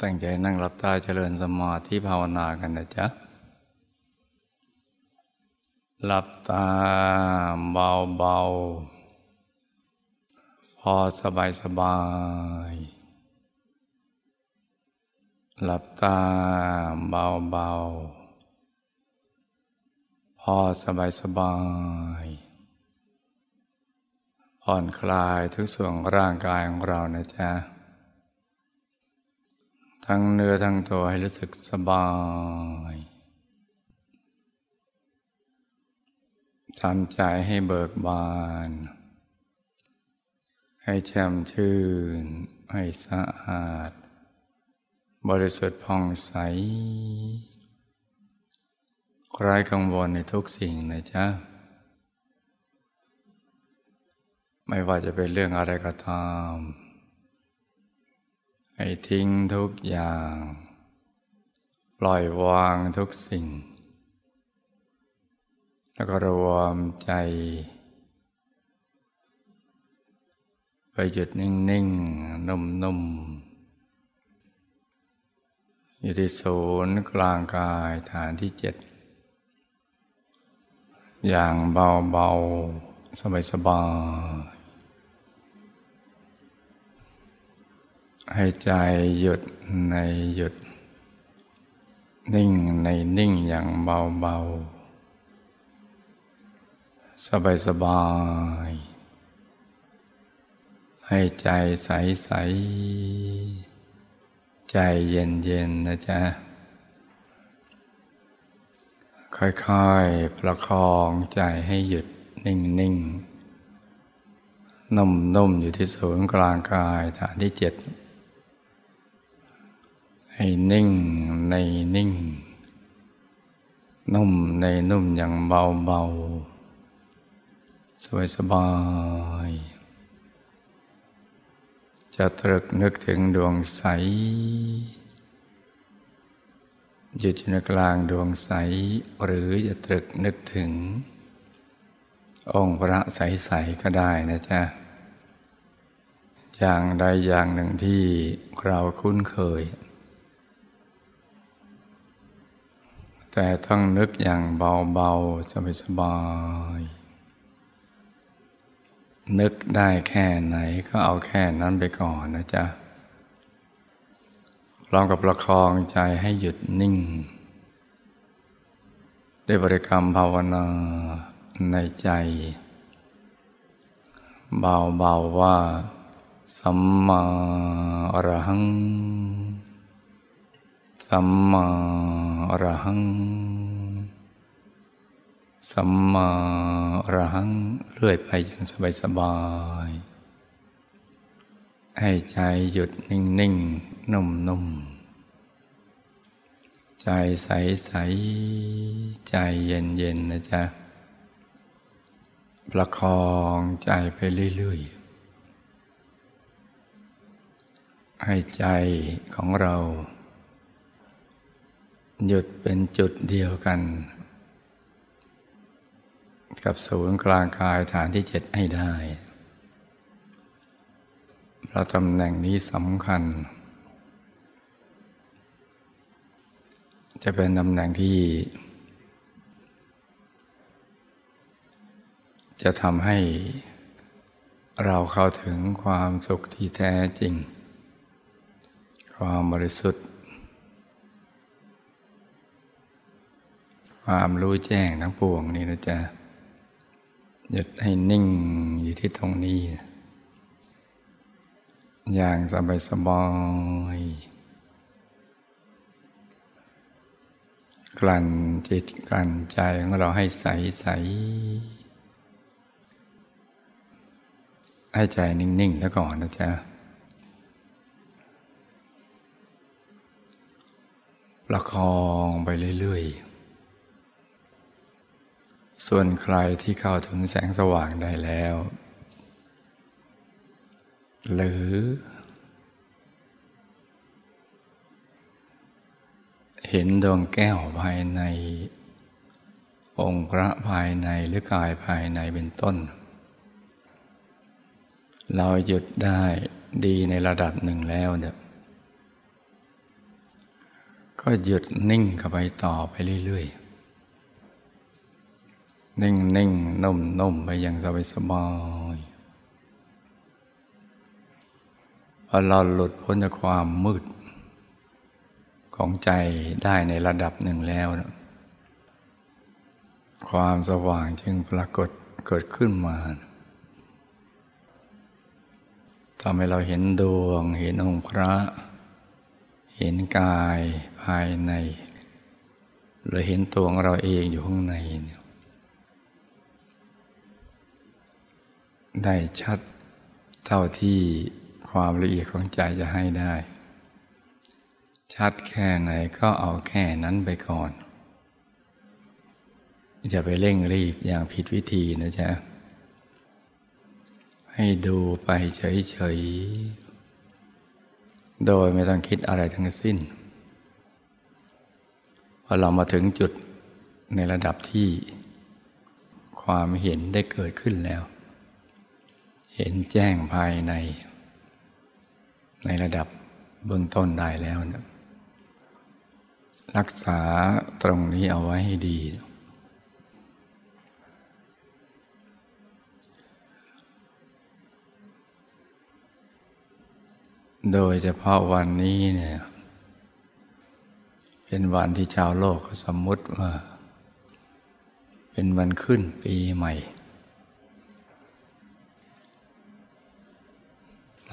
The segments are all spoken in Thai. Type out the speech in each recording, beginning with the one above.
ตั้งใจนั่งรับตาเจริญสมาธิภาวนากันนะจ๊ะ หลับตาเบาเบาพอสบายสบาย หลับตาเบาเบาพอสบายสบาย ผ่อนคลายทุกส่วนร่างกายของเรานะจ๊ะ ทั้งเนื้อทั้งตัวให้รู้สึกสบายทำใจให้เบิกบาน ให้แช่มชื่น ให้สะอาด บริสุทธิ์ผ่องใสไร้กังวลในทุกสิ่งนะจ๊ะ ไม่ว่าจะเป็นเรื่องอะไรก็ตาม ให้ทิ้งทุกอย่าง ปล่อยวางทุกสิ่ง แล้วก็รวมใจไปหยุดนิ่งๆ นุ่มๆ อยู่ที่ศูนย์กลางกายฐานที่เจ็ด อย่างเบาๆ สบายๆ ให้ใจหยุดในหยุด นิ่งในนิ่งอย่างเบาเบาสบายสบาย ให้ใจใสใส ใจเย็นเย็นนะจ๊ะ ค่อยๆ ประคองใจให้หยุดนิ่งนิ่งนุ่มๆอยู่ที่ศูนย์กลางกายฐานที่เจ็ด ให้นิ่งในนิ่ง นุ่มในนุ่มอย่างเบาเบาสบายสบาย จะตรึกนึกถึงดวงใสหยุดอยู่ในกลางดวงใส หรือจะตรึกนึกถึง องค์พระใสๆก็ได้นะจ๊ะ อย่างใดอย่างหนึ่งที่เราคุ้นเคย แต่ต้องนึกอย่างเบาๆสบายๆนึกได้แค่ไหนก็เอาแค่นั้นไปก่อนนะจ๊ะลองกับประคองใจให้หยุดนิ่ง ได้บริกรรมภาวนาในใจ เบาๆว่า สัมมาอรหัง สัมมาอรหัง สัมมาอรหังเรื่อยไปอย่างสบายสบาย ให้ใจหยุดนิ่งนิ่งนุ่มนุ่มใจใสใสใจเย็นเย็นนะจ๊ะ ประคองใจไปเรื่อยๆให้ใจของเรา หยุดเป็นจุดเดียวกัน กับศูนย์กลางกายฐานที่เจ็ดให้ได้ เพราะตำแหน่งนี้สำคัญ จะเป็นตำแหน่งที่ จะทำให้เราเข้าถึงความสุขที่แท้จริง ความบริสุทธิ์ ความรู้แจ้งทั้งปวงนี่นะจ๊ะหยุดให้นิ่งอยู่ที่ตรงนี้ อย่างสบายสบายกลั่นจิตกลั่นใจของเราให้ใสใสให้ใจนิ่งๆแล้วก่อนนะจ๊ะประคองไปเรื่อยๆ ส่วนใครที่เข้าถึงแสงสว่างได้แล้ว หรือ เห็นดวงแก้วภายใน องค์พระภายในหรือกายภายในเป็นต้น เราหยุดได้ดีในระดับหนึ่งแล้วเนี่ยก็หยุดนิ่งเข้าไปต่อไปเรื่อยๆ นิ่งนิ่งนุ่มนุ่มไปอย่างสบายสบายพอเราหลุดพ้นจากความมืด ของใจได้ในระดับหนึ่งแล้วนะความสว่างจึงปรากฏเกิดขึ้นมาทำให้เราเห็นดวง เห็นองค์พระ เห็นกายภายในหรือเห็นตัวของเราเองอยู่ข้างในเนี่ย ได้ชัดเท่าที่ความละเอียดของใจจะให้ได้ ชัดแค่ไหนก็เอาแค่นั้นไปก่อนอย่าไปเร่งรีบอย่างผิดวิธีนะจ๊ะ ให้ดูไปเฉยๆ โดยไม่ต้องคิดอะไรทั้งสิ้น พอเรามาถึงจุดในระดับที่ความเห็นได้เกิดขึ้นแล้ว เห็นแจ้งภายใน ในระดับเบื้องต้นได้แล้วนะรักษาตรงนี้เอาไว้ให้ดี โดยเฉพาะวันนี้เนี่ย เป็นวันที่ชาวโลกเขาสมมุติว่า เป็นวันขึ้นปีใหม่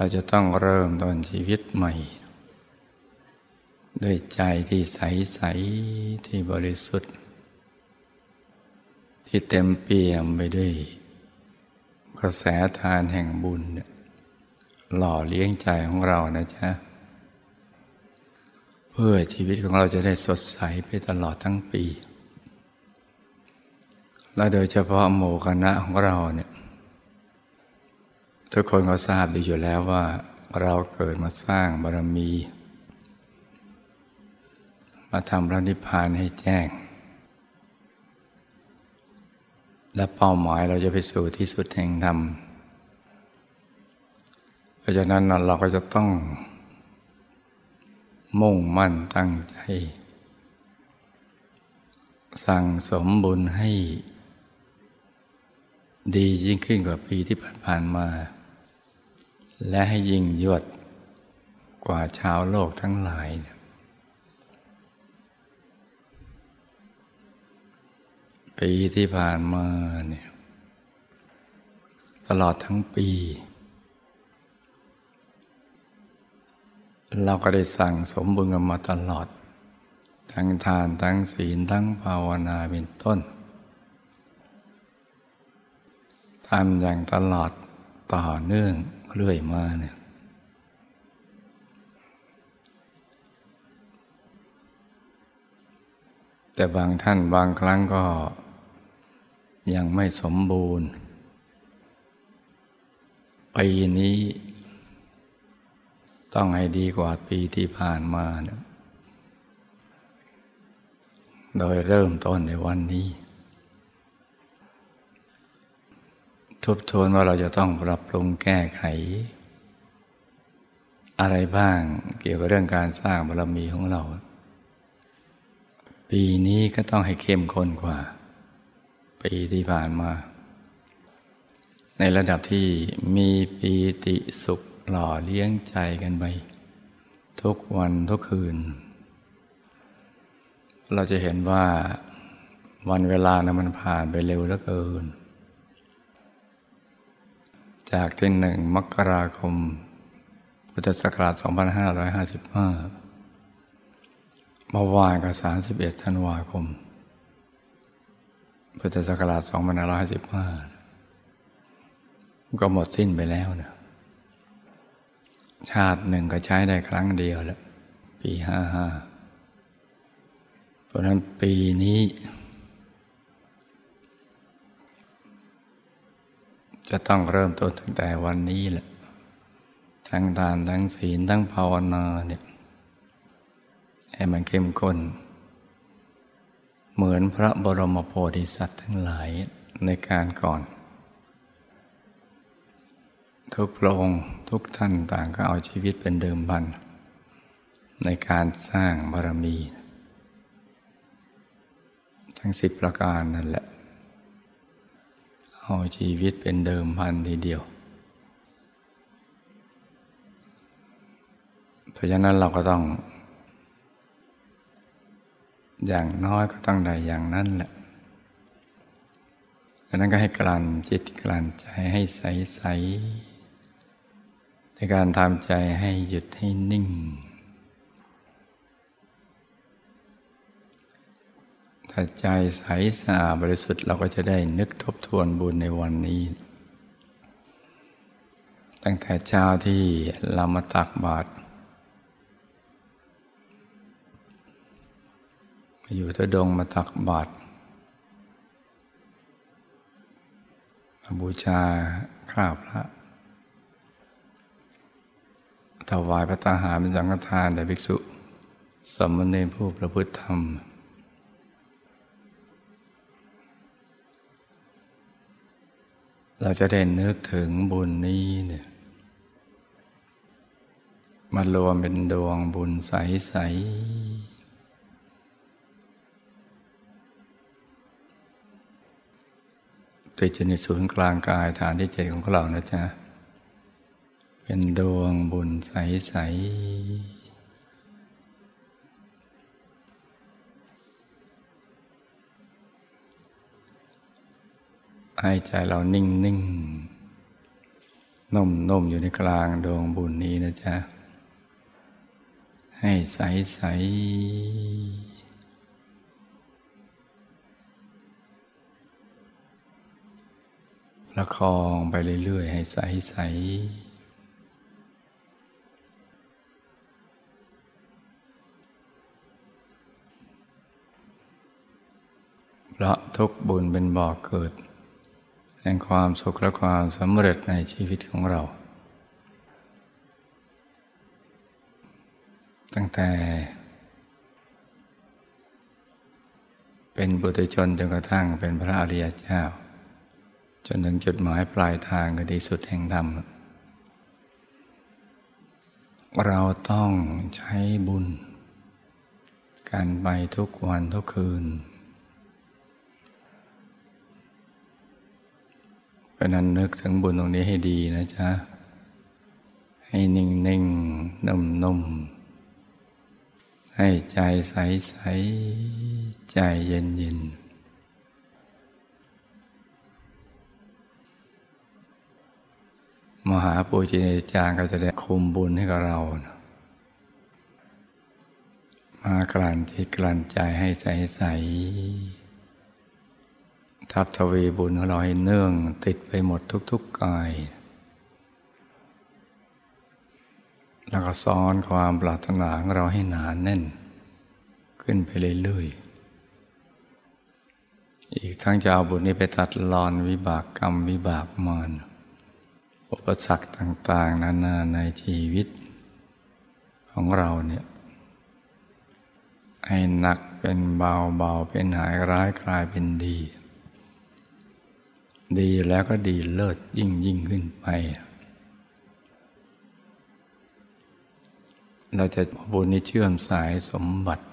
เราจะต้องเริ่มต้นชีวิตใหม่ ด้วยใจที่ใสใสที่บริสุทธิ์ ที่เต็มเปี่ยมไปด้วยกระแสทานแห่งบุญเนี่ยหล่อเลี้ยงใจของเรานะจ๊ะ เพื่อชีวิตของเราจะได้สดใสไปตลอดทั้งปี และโดยเฉพาะโมคณะของเราเนี่ย ทุกคนก็ทราบดีอยู่แล้วว่าเราเกิดมาสร้างบารมี มาทำพระนิพพานให้แจ้ง และเป้าหมายเราจะไปสู่ที่สุดแห่งธรรมเพราะฉะนั้นเราก็จะต้อง มุ่งมั่นตั้งใจ สั่งสมบุญให้ดียิ่งขึ้นกว่าปีที่ผ่านมา และให้ยิ่งยวดกว่าชาวโลกทั้งหลาย ปีที่ผ่านมาเนี่ยตลอดทั้งปี เราก็ได้สั่งสมบุญกันมาตลอด ทั้งทานทั้งศีลทั้งภาวนาเป็นต้นทำอย่างตลอด ต่อเนื่องเรื่อยมาเนี่ยแต่บางท่านบางครั้งก็ยังไม่สมบูรณ์ปีนี้ ต้องให้ดีกว่าปีที่ผ่านมานะโดยเริ่มต้นในวันนี้ ทบทวนว่าเราจะต้องปรับปรุงแก้ไข อะไรบ้างเกี่ยวกับเรื่องการสร้างบารมีของเรา ปีนี้ก็ต้องให้เข้มข้นกว่า ปีที่ผ่านมา ในระดับที่มีปีติสุขหล่อเลี้ยงใจกันไป ทุกวันทุกคืน เราจะเห็นว่าวันเวลานะมันผ่านไปเร็วเหลือเกิน จากที่หนึ่งมกราคม พุทธศักราช 2555 เมื่อวานก็ 31 ธันวาคม พุทธศักราช 2555 ก็หมดสิ้นไปแล้วนะชาติหนึ่งก็ใช้ได้ครั้งเดียวแล้ว ปีห้าห้าเพราะนั้นปีนี้ จะต้องเริ่มต้นตั้งแต่วันนี้แหละ ทั้งทานทั้งศีลทั้งภาวนาเนี่ยให้มันเข้มข้น เหมือนพระบรมโพธิสัตว์ทั้งหลายในการก่อน ทุกพระองค์ทุกท่านต่างก็เอาชีวิตเป็นเดิมพัน ในการสร้างบารมี ทั้งสิบประการนั่นแหละ เอาชีวิตเป็นเดิมพันทีเดียว เพราะฉะนั้นเราก็ต้อง อย่างน้อยก็ต้องได้อย่างนั้นแหละดังนั้นก็ให้กลั่นจิตกลั่นใจให้ใสใสในการทำใจให้หยุดให้นิ่ง ถ้าใจใสสะอาดบริสุทธิ์เราก็จะได้นึกทบทวนบุญในวันนี้ ตั้งแต่เช้าที่เรามาตักบาตรมาอยู่ทดงมาตักบาตรมาบูชาคราบพระถวายพระตาหารเป็นสังฆทานแด่ภิกษุสมณเณรผู้ประพฤติธรรม เราจะได้นึกถึงบุญนี้เนี่ยมารวมเป็นดวงบุญใส ๆ ติดอยู่ในศูนย์กลางกายฐานที่เจ็ดของเรานะจ๊ะ เป็นดวงบุญใส ๆ ให้ใจเรานิ่งนิ่งนุ่มนุ่มอยู่ในกลางดวงบุญนี้นะจ๊ะ ให้ใสใสประคองไปเรื่อย ๆ ให้ใสใสเพราะทุกบุญเป็นบ่อกเกิด แห่งความสุขและความสำเร็จในชีวิตของเรา ตั้งแต่ เป็นบุตรชนจนกระทั่งเป็นพระอริยเจ้า จนถึงจุดหมายปลายทางคือที่สุดแห่งธรรม เราต้องใช้บุญ การไปทุกวันทุกคืน เพราะนั้นนึกถึงบุญตรงนี้ให้ดีนะจ๊ะ ให้นิ่งนิ่งนุ่มนุ่มให้ใจใสใสใจเย็นเย็นมหาปูจินจารย์ก็จะได้คุมบุญให้กับเรานะมากลั่นจิตกลั่นใจให้ใสใส ทับทวีบุญของเราให้เนื่องติดไปหมดทุก ๆกาย แล้วก็ซ้อนความปรารถนาของเราให้หนานแน่น ขึ้นไปเรื่อยๆ อีกทั้งจะเอาบุญนี้ไปตัดรอนวิบากกรรมวิบากมารอุปสรรคต่าง ๆ นานาในชีวิตของเราเนี่ยให้หนักเป็นเบาเบาเป็นหายร้ายกลายเป็นดี ดีแล้วก็ดีเลิศยิ่งยิ่งขึ้นไป เราจะบุญนี้เชื่อมสายสมบัติ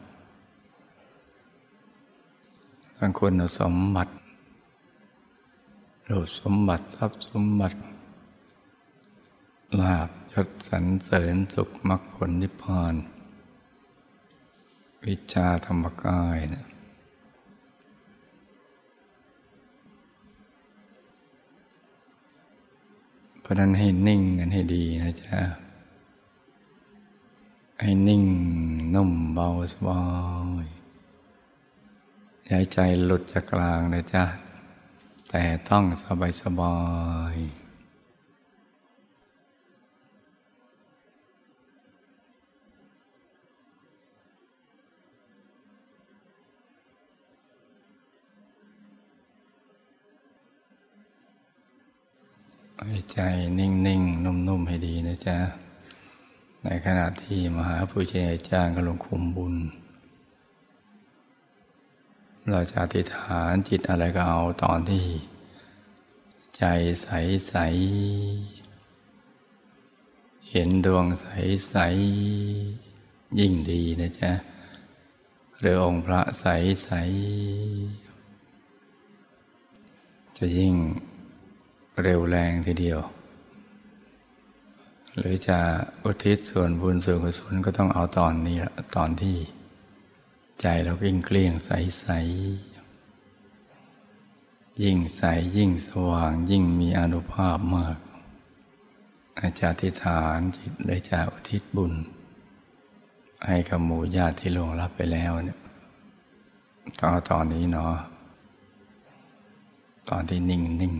บางคนเอาสมบัติโลภสมบัติทรัพย์สมบัติลาบยศสรรเสริญสุขมรรคผลนิพพาน วิชาธรรมกายนะ เพราะนั้นให้นิ่งกันให้ดีนะจ๊ะ ให้นิ่งนุ่มเบาสบายย้าใจหลุดจากกลางนะจ๊ะ แต่ต้องสบายสบาย ให้ใจนิ่งๆนุ่มๆให้ดีนะจ๊ะ ในขณะที่มหาปุเชอาจารย์กำลังคุมบุญ เราจะอธิษฐานจิตอะไรก็เอาตอนที่ ใจใสๆเห็นดวงใสๆยิ่งดีนะจ๊ะ หรือองค์พระใสใส จะยิ่ง เร็วแรงทีเดียว หรือจะอุทิศส่วนบุญส่วนกุศลก็ต้องเอาตอนนี้ตอนที่ใจเรายิ่งเกลี้ยงใสใสยิ่งใสยิ่งสว่างยิ่งมีอนุภาพมาก อาจารย์ทิฐานจิตเลยจะอุทิศบุญ ให้กับหมู่ญาติที่ลงรับไปแล้วเนี่ยตอนตอนนี้เนาะตอนที่นิ่งนิ่ง